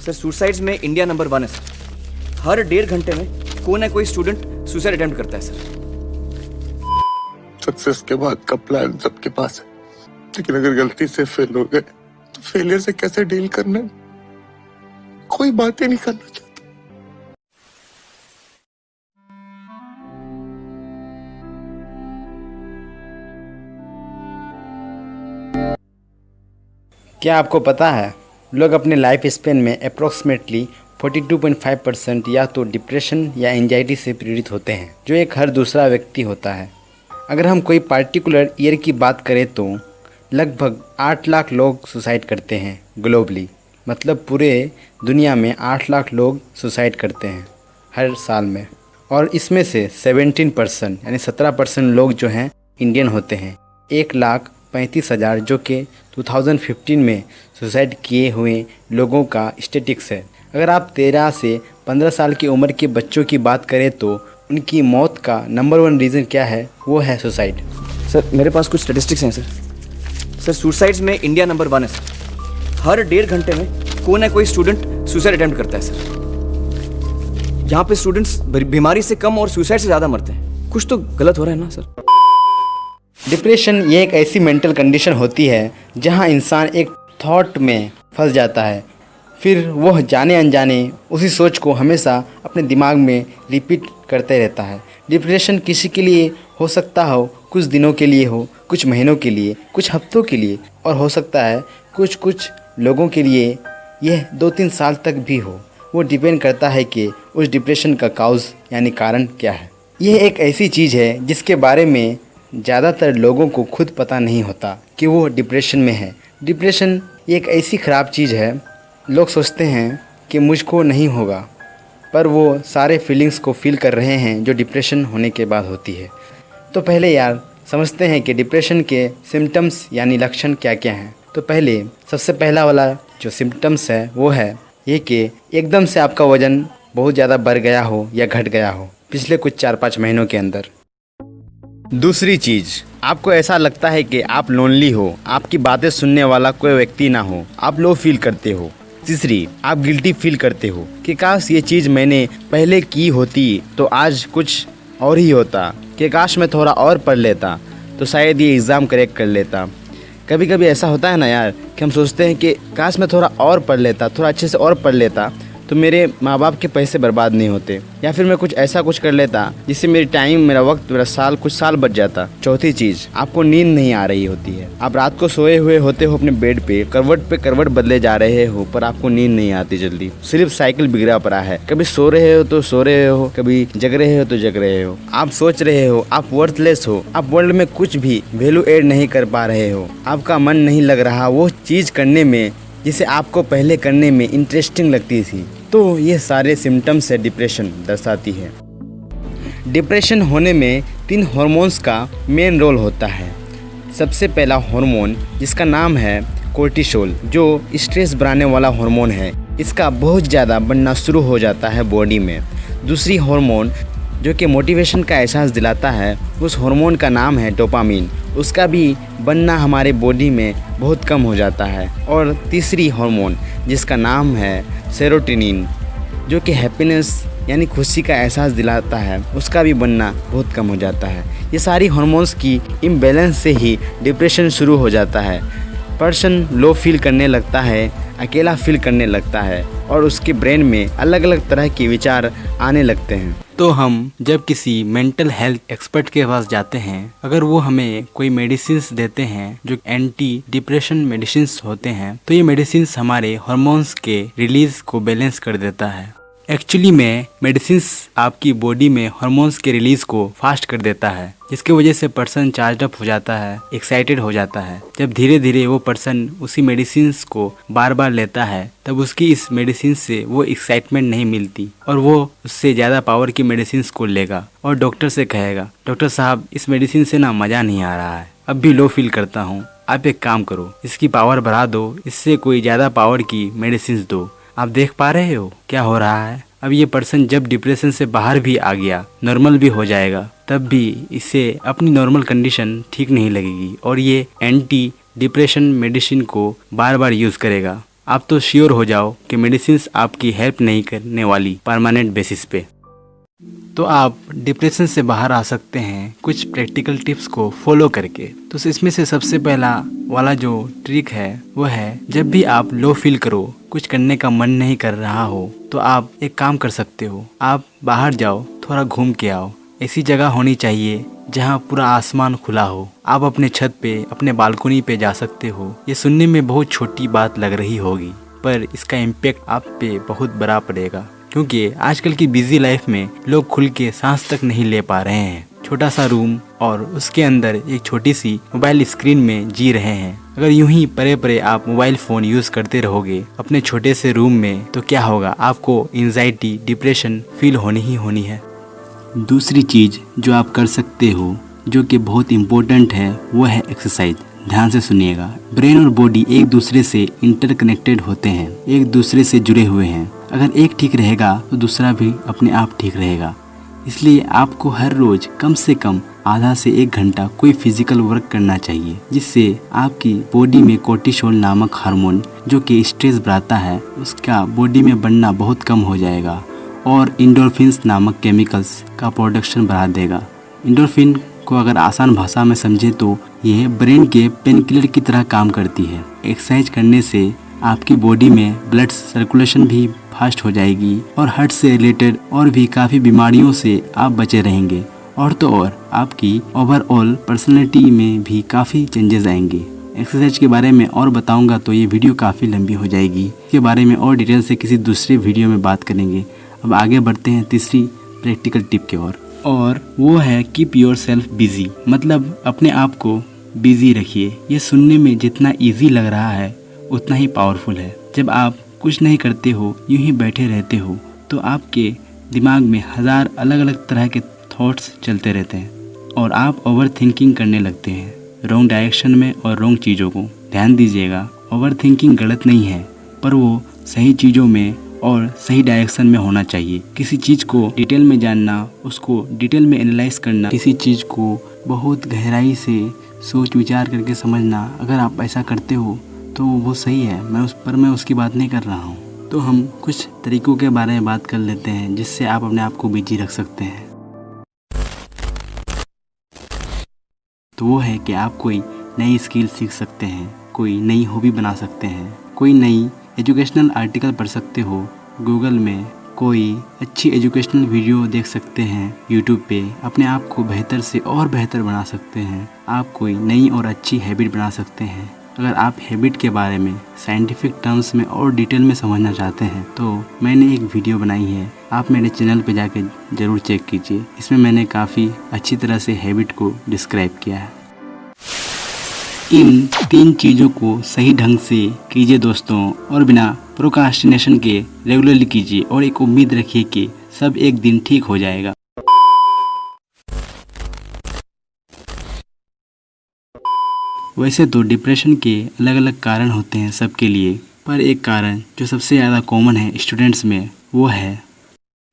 Sir suicides में India number one है sir हर डेढ़ घंटे में कोई ना कोई स्टूडेंट सुसाइड अटेम्प्ट करता है सर सक्सेस के बाद का प्लान सबके पास है. लेकिन अगर गलती से फेल हो गए तो फेलियर से कैसे डील करना कोई बात ही नहीं करना चाहता. क्या आपको पता है लोग अपने लाइफ स्पेन में अप्रोक्सीमेटली 42.5 परसेंट या तो डिप्रेशन या एंजाइटी से पीड़ित होते हैं, जो एक हर दूसरा व्यक्ति होता है। अगर हम कोई पार्टिकुलर ईयर की बात करें तो लगभग आठ लाख लोग सुसाइड करते हैं ग्लोबली मतलब पूरे दुनिया में आठ लाख लोग सुसाइड करते हैं हर साल में। और इसमें से 17 परसेंट यानी 17 परसेंट लोग जो हैं इंडियन होते हैं। एक लाख पैंतीस हज़ार, जो कि 2015 में सुसाइड किए हुए लोगों का स्टेटिक्स है। अगर आप 13 से 15 साल की उम्र के बच्चों की बात करें तो उनकी मौत का नंबर वन रीज़न क्या है? वो है सुसाइड। सर, मेरे पास कुछ स्टेटिस्टिक्स हैं, सर। सर, सुसाइड्स में इंडिया नंबर वन है, सर। हर डेढ़ घंटे में कोई ना कोई स्टूडेंट सुसाइड अटैम्प्ट करता है, सर। यहाँ पे स्टूडेंट्स बीमारी से कम और सुसाइड से ज़्यादा मरते हैं। कुछ तो गलत हो रहा है ना, सर। डिप्रेशन ये एक ऐसी मेंटल कंडीशन होती है, जहाँ इंसान एक थॉट में फंस जाता है। फिर वह जाने अनजाने उसी सोच को हमेशा अपने दिमाग में रिपीट करते रहता है। डिप्रेशन किसी के लिए हो सकता हो, कुछ दिनों के लिए हो, कुछ महीनों के लिए, कुछ हफ्तों के लिए, और हो सकता है कुछ कुछ लोगों के लिए यह दो तीन साल तक भी हो। वो डिपेंड करता है कि उस डिप्रेशन का काउज यानी कारण क्या है। यह एक ऐसी चीज़ है जिसके बारे में ज़्यादातर लोगों को खुद पता नहीं होता कि वो डिप्रेशन में है। डिप्रेशन एक ऐसी ख़राब चीज़ है, लोग सोचते हैं कि मुझको नहीं होगा, पर वो सारे फीलिंग्स को फील कर रहे हैं जो डिप्रेशन होने के बाद होती है। तो पहले यार, समझते हैं कि डिप्रेशन के सिम्टम्स यानी लक्षण क्या क्या हैं। तो पहले, सबसे पहला वाला जो सिम्टम्स है, वो है ये कि एकदम से आपका वज़न बहुत ज़्यादा बढ़ गया हो या घट गया हो पिछले कुछ चार पाँच महीनों के अंदर। दूसरी चीज़, आपको ऐसा लगता है कि आप लोनली हो, आपकी बातें सुनने वाला कोई व्यक्ति ना हो, आप लो फील करते हो। तीसरी, आप गिल्टी फील करते हो कि काश ये चीज़ मैंने पहले की होती तो आज कुछ और ही होता, कि काश मैं थोड़ा और पढ़ लेता तो शायद ये एग्ज़ाम करेक्ट कर लेता। कभी कभी ऐसा होता है ना यार, कि हम सोचते हैं कि काश मैं थोड़ा और पढ़ लेता, थोड़ा अच्छे से और पढ़ लेता तो मेरे माँ बाप के पैसे बर्बाद नहीं होते, या फिर मैं कुछ ऐसा कुछ कर लेता, जिससे मेरी टाइम, मेरा वक्त, मेरा साल कुछ साल बच जाता। चौथी चीज़, आपको नींद नहीं आ रही होती है। आप रात को सोए हुए होते हो अपने बेड पे, करवट पे करवट बदले जा रहे हो, पर आपको नींद नहीं आती जल्दी। सिर्फ़ साइकिल बिगड़ा पड़ा है। कभी सो रहे हो तो सो रहे हो, कभी जग रहे हो तो जग रहे हो। आप सोच रहे हो, आप वर्थलेस हो। आप वर्ल्ड में कुछ भी वैल्यू एड नहीं कर पा रहे हो। आपका मन नहीं लग रहा, वो चीज़ करने में, जिसे आपको पहले करने में इंटरेस्टिंग लगती थी। तो ये सारे सिम्टम्स है डिप्रेशन दर्शाती है। डिप्रेशन होने में तीन हार्मोन्स का मेन रोल होता है। सबसे पहला हार्मोन जिसका नाम है कोर्टिसोल जो स्ट्रेस बढ़ाने वाला हार्मोन है। इसका बहुत ज़्यादा बनना शुरू हो जाता है बॉडी में। दूसरी हार्मोन जो कि मोटिवेशन का एहसास दिलाता है, उस हार्मोन का नाम है डोपामीन उसका भी बनना हमारे बॉडी में बहुत कम हो जाता है। और तीसरी हार्मोन जिसका नाम है सेरोटिनिन जो कि हैप्पीनेस यानी खुशी का एहसास दिलाता है, उसका भी बनना बहुत कम हो जाता है। ये सारी हार्मोन्स की इम्बेलेंस से ही डिप्रेशन शुरू हो जाता है। पर्सन लो फील करने लगता है अकेला फील करने लगता है और उसके ब्रेन में अलग अलग तरह के विचार आने लगते हैं। तो हम जब किसी मेंटल हेल्थ एक्सपर्ट के पास जाते हैं, अगर वो हमें कोई मेडिसिन देते हैं, जो एंटी डिप्रेशन मेडिसिन होते हैं तो ये मेडिसिन हमारे हॉर्मोन्स के रिलीज़ को बैलेंस कर देता है। एक्चुअली में मेडिसिन आपकी बॉडी में हार्मोन्स के रिलीज़ को फास्ट कर देता है, जिसकी वजह से पर्सन चार्ज अप हो जाता है, एक्साइटेड हो जाता है। जब धीरे धीरे वो पर्सन उसी मेडिसिन को बार बार लेता है, तब उसकी इस मेडिसिन से वो एक्साइटमेंट नहीं मिलती और वो उससे ज़्यादा पावर की मेडिसिन को लेगा और डॉक्टर से कहेगा, डॉक्टर साहब, इस मेडिसिन से ना मज़ा नहीं आ रहा है। अब भी लो फील करता हूँ। आप एक काम करो, इसकी पावर बढ़ा दो, इससे कोई ज़्यादा पावर की मेडिसिन दो। आप देख पा रहे हो क्या हो रहा है? अब ये पर्सन जब डिप्रेशन से बाहर भी आ गया नॉर्मल भी हो जाएगा, तब भी इसे अपनी नॉर्मल कंडीशन ठीक नहीं लगेगी और ये एंटी डिप्रेशन मेडिसिन को बार बार यूज़ करेगा। आप तो श्योर हो जाओ कि मेडिसिन आपकी हेल्प नहीं करने वाली परमानेंट बेसिस पे। तो आप डिप्रेशन से बाहर आ सकते हैं। कुछ प्रैक्टिकल टिप्स को फॉलो करके। तो इसमें से सबसे पहला वाला जो ट्रिक है, वो है, जब भी आप लो फील करो, कुछ करने का मन नहीं कर रहा हो तो आप एक काम कर सकते हो। आप बाहर जाओ, थोड़ा घूम के आओ। ऐसी जगह होनी चाहिए, जहाँ पूरा आसमान खुला हो। आप अपने छत पे, अपने बालकोनी पे जा सकते हो। ये सुनने में बहुत छोटी बात लग रही होगी, पर इसका इम्पेक्ट आप पे बहुत बड़ा पड़ेगा। क्योंकि आजकल की बिज़ी लाइफ में लोग खुल के सांस तक नहीं ले पा रहे हैं। छोटा सा रूम और उसके अंदर एक छोटी सी मोबाइल स्क्रीन में जी रहे हैं। अगर यूँ ही परे परे आप मोबाइल फ़ोन यूज़ करते रहोगे अपने छोटे से रूम में तो क्या होगा? आपको एंजाइटी डिप्रेशन फील होनी ही होनी है। दूसरी चीज़ जो आप कर सकते हो, जो कि बहुत इम्पोर्टेंट है, वो है एक्सरसाइज ध्यान से सुनिएगा। ब्रेन और बॉडी एक दूसरे से इंटरकनेक्टेड होते हैं, एक दूसरे से जुड़े हुए हैं। अगर एक ठीक रहेगा तो दूसरा भी अपने आप ठीक रहेगा। इसलिए आपको हर रोज कम से कम आधा से एक घंटा कोई फ़िज़िकल वर्क करना चाहिए, जिससे आपकी बॉडी में कोर्टिसोल नामक हार्मोन जो कि स्ट्रेस बढ़ाता है, उसका बॉडी में बनना बहुत कम हो जाएगा और इंडोरफिन्स नामक केमिकल्स का प्रोडक्शन बढ़ा देगा। इंडोरफिन को अगर आसान भाषा में समझे तो यह ब्रेन के पेन किलर की तरह काम करती है। एक्सरसाइज करने से आपकी बॉडी में ब्लड सर्कुलेशन भी फास्ट हो जाएगी और हार्ट से रिलेटेड और भी काफ़ी बीमारियों से आप बचे रहेंगे। और तो और, आपकी ओवरऑल पर्सनैलिटी में भी काफ़ी चेंजेस आएँगे। एक्सरसाइज के बारे में और बताऊँगा तो ये वीडियो काफ़ी लंबी हो जाएगी। इसके बारे में और डिटेल से किसी दूसरे वीडियो में बात करेंगे। अब आगे बढ़ते हैं तीसरी प्रैक्टिकल टिप की ओर। और वो है कीप योर सेल्फ बिज़ी मतलब अपने आप को बिज़ी रखिए। ये सुनने में जितना इजी लग रहा है उतना ही पावरफुल है। जब आप कुछ नहीं करते हो, यूँ ही बैठे रहते हो तो आपके दिमाग में हज़ार अलग अलग तरह के थॉट्स चलते रहते हैं और आप ओवर थिंकिंग करने लगते हैं। रॉन्ग डायरेक्शन में और रॉन्ग चीज़ों को। ध्यान दीजिएगा ओवर थिंकिंग गलत नहीं है, पर वो सही चीज़ों में और सही डायरेक्शन में होना चाहिए। किसी चीज़ को डिटेल में जानना, उसको डिटेल में एनालाइज करना, किसी चीज़ को बहुत गहराई से सोच विचार करके समझना, अगर आप ऐसा करते हो तो वो सही है, मैं उस, पर मैं उसकी बात नहीं कर रहा हूँ। तो हम कुछ तरीकों के बारे में बात कर लेते हैं, जिससे आप अपने आप को बिज़ी रख सकते हैं। तो वो है कि आप कोई नई स्किल सीख सकते हैं, कोई नई हॉबी बना सकते हैं, कोई नई एजुकेशनल आर्टिकल पढ़ सकते हो, गूगल में कोई अच्छी एजुकेशनल वीडियो देख सकते हैं, यूट्यूब पे अपने आप को बेहतर से और बेहतर बना सकते हैं, आप कोई नई और अच्छी हैबिट बना सकते हैं। अगर आप हैबिट के बारे में साइंटिफिक टर्म्स में और डिटेल में समझना चाहते हैं तो मैंने एक वीडियो बनाई है। आप मेरे चैनल पर जाके ज़रूर चेक कीजिए। इसमें मैंने काफ़ी अच्छी तरह से हैबिट को डिस्क्राइब किया है। इन तीन चीज़ों को सही ढंग से कीजिए दोस्तों और बिना प्रोकास्टिनेशन के रेगुलरली कीजिए और एक उम्मीद रखिए कि सब एक दिन ठीक हो जाएगा। वैसे तो डिप्रेशन के अलग अलग कारण होते हैं सबके लिए, पर एक कारण जो सबसे ज़्यादा कॉमन है स्टूडेंट्स में, वो है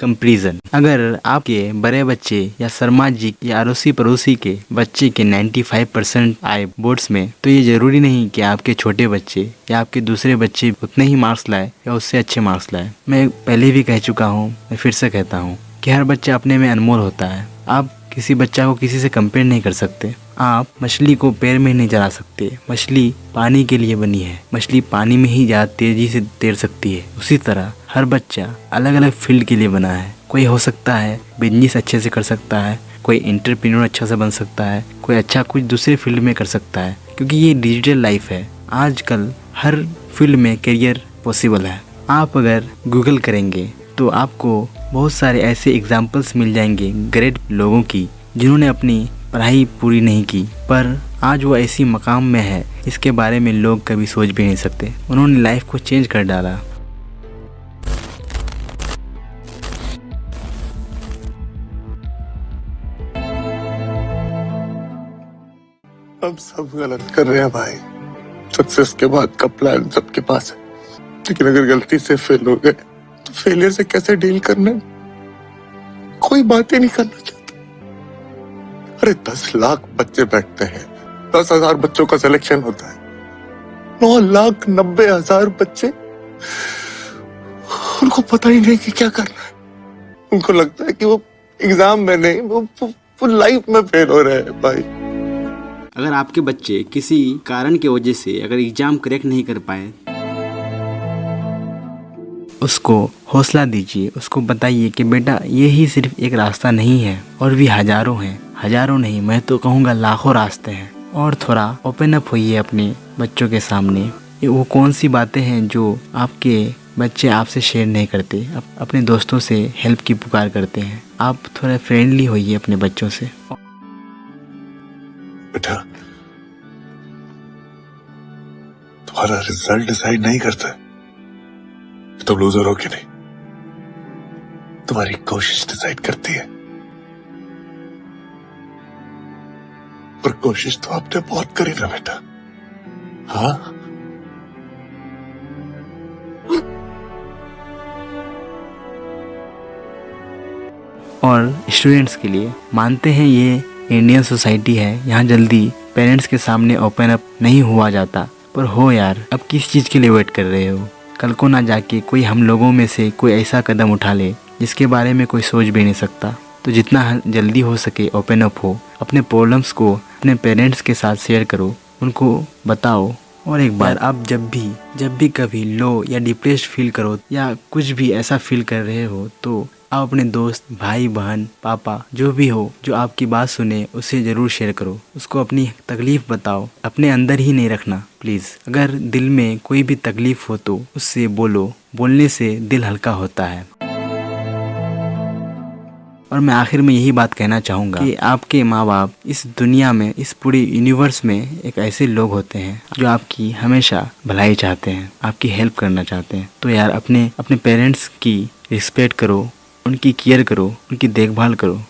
कंपेरिजन अगर आपके बड़े बच्चे या शर्मा जी या अड़ोसी पड़ोसी के बच्चे के 95 परसेंट आए बोर्ड्स में तो ये ज़रूरी नहीं कि आपके छोटे बच्चे या आपके दूसरे बच्चे उतने ही मार्क्स लाए या उससे अच्छे मार्क्स लाए। मैं पहले भी कह चुका हूँ, मैं फिर से कहता हूँ कि हर बच्चा अपने में अनमोल होता है। आप किसी बच्चा को किसी से कंपेयर नहीं कर सकते। आप मछली को पैर में नहीं जला सकते। मछली पानी के लिए बनी है। मछली पानी में ही ज़्यादा तेज़ी से तैर सकती है। उसी तरह हर बच्चा अलग अलग फ़ील्ड के लिए बना है। कोई हो सकता है बिज़नेस अच्छे से कर सकता है, कोई इंटरप्रेन्योर अच्छा से बन सकता है, कोई अच्छा कुछ दूसरे फ़ील्ड में कर सकता है। क्योंकि ये डिजिटल लाइफ है। आजकल हर फ़ील्ड में करियर पॉसिबल है। आप अगर गूगल करेंगे तो आपको बहुत सारे ऐसे एग्जाम्पल्स मिल जाएँगे ग्रेट लोगों की, जिन्होंने अपनी पढ़ाई पूरी नहीं की। पर आज वो ऐसी मकाम में है, इसके बारे में लोग कभी सोच भी नहीं सकते। उन्होंने लाइफ को चेंज कर डाला। हम सब गलत कर रहे हैं भाई। सक्सेस के बाद का प्लान सबके पास है। लेकिन अगर गलती से फेल हो गए फेलियर से कैसे डील करना कोई बात नहीं करना चाहता। अरे दस लाख बच्चे बैठते हैं। दस हज़ार बच्चों का सिलेक्शन होता है। नौ लाख नब्बे हज़ार बच्चे। उनको पता ही नहीं कि क्या करना है। उनको लगता है कि वो एग्ज़ाम में नहीं वो, वो, वो लाइफ में फेल हो रहे हैं भाई। अगर आपके बच्चे किसी कारण की वजह से अगर एग्ज़ाम क्रैक नहीं कर पाए उसको हौसला दीजिए उसको बताइए कि बेटा ये ही सिर्फ़ एक रास्ता नहीं है और भी हज़ारों हैं। हज़ारों नहीं मैं तो कहूँगा लाखों रास्ते हैं। और थोड़ा ओपन अप होइए अपने बच्चों के सामने। वो कौन सी बातें हैं जो आपके बच्चे आपसे शेयर नहीं करते अप, अपने दोस्तों से हेल्प की पुकार करते हैं? आप थोड़ा फ्रेंडली होइए अपने बच्चों से। बेटा तुम्हारा रिज़ल्ट डिसाइड नहीं करता। तुम लूजर हो कि नहीं। तुम्हारी कोशिश डिसाइड करती है। पर कोशिश तो आपने बहुत करी ना बेटा। हाँ? और स्टूडेंट्स के लिए मानते हैं ये इंडियन सोसाइटी है, यहाँ जल्दी पेरेंट्स के सामने ओपन अप नहीं हुआ जाता। पर हो यार, अब किस चीज़ के लिए वेट कर रहे हो? कल को ना जाके कोई हम लोगों में से कोई ऐसा कदम उठा ले, जिसके बारे में कोई सोच भी नहीं सकता। तो जितना जल्दी हो सके ओपन अप हो। अपने प्रॉब्लम्स को अपने पेरेंट्स के साथ शेयर करो। उनको बताओ। और एक बार आप जब भी जब भी कभी लो या डिप्रेस फील करो या कुछ भी ऐसा फील कर रहे हो तो आप अपने दोस्त, भाई, बहन, पापा, जो भी हो, जो आपकी बात सुने, उसे ज़रूर शेयर करो। उसको अपनी तकलीफ़ बताओ। अपने अंदर ही नहीं रखना प्लीज़ अगर दिल में कोई भी तकलीफ़ हो तो उससे बोलो। बोलने से दिल हल्का होता है। और मैं आखिर में यही बात कहना चाहूँगा कि आपके माँ बाप इस दुनिया में, इस पूरे यूनिवर्स में एक ऐसे लोग होते हैं, जो आपकी हमेशा भलाई चाहते हैं, आपकी हेल्प करना चाहते हैं। तो यार, अपने अपने पेरेंट्स की रिस्पेक्ट करो उनकी केयर करो उनकी देखभाल करो।